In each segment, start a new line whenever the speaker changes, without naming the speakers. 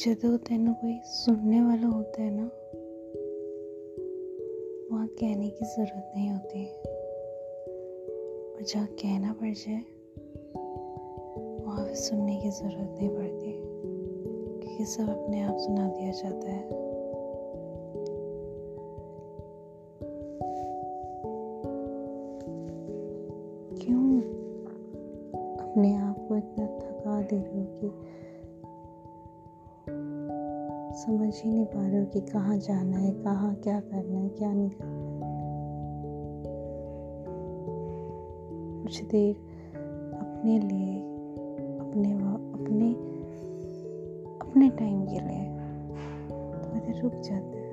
जो होता कोई सुनने वाला होता है ना वहाँ कहने की ज़रूरत नहीं होती और जहाँ कहना पड़ जाए वहाँ सुनने की ज़रूरत नहीं पड़ती क्योंकि सब अपने आप सुना दिया जाता है क्यों अपने आप को इतना थका दे रहे हो कि समझ ही नहीं पा रहे हो कि कहाँ जाना है, कहाँ क्या करना है, क्या नहीं करना कुछ देर अपने लिए, अपने अपने अपने टाइम के लिए थोड़ी देर रुक जाते हैं।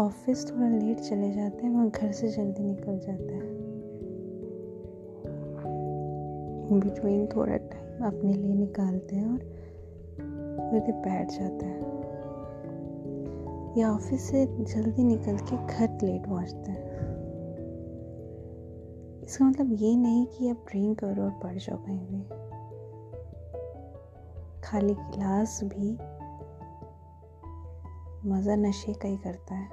ऑफ़िस थोड़ा लेट चले जाते हैं, वहाँ घर से जल्दी निकल जाते हैं। इन बिटवीन थोड़ा टाइम अपने लिए निकालते हैं और थोड़ी बैठ जाते हैं। या ऑफ़िस से जल्दी निकल के घर लेट पहुँचते हैं। इसका मतलब ये नहीं कि आप ड्रिंक करो और पढ़ जाओ कहीं भी। खाली गिलास भी मज़ा नशे का ही करता है।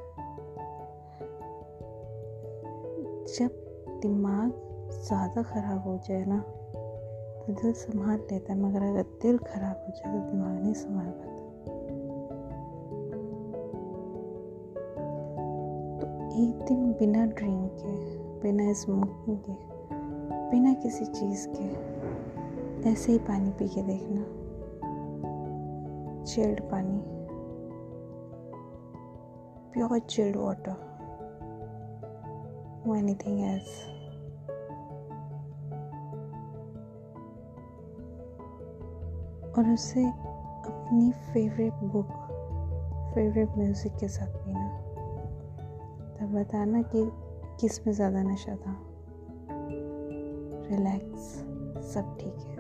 जब दिमाग ज़्यादा ख़राब हो जाए ना दिल संभाल लेता है, मगर अगर दिल खराब हो जाए तो दिमाग नहीं संभाल पाता। तो एक दिन बिना ड्रिंक के, बिना स्मोकिंग के, बिना किसी चीज़ के, ऐसे ही पानी पी के देखना। चिल्ड पानी। Pure chilled water anything else और उसे अपनी फेवरेट बुक फेवरेट म्यूज़िक के साथ पीना। तब बताना कि किसमें ज़्यादा नशा था। रिलैक्स सब ठीक है।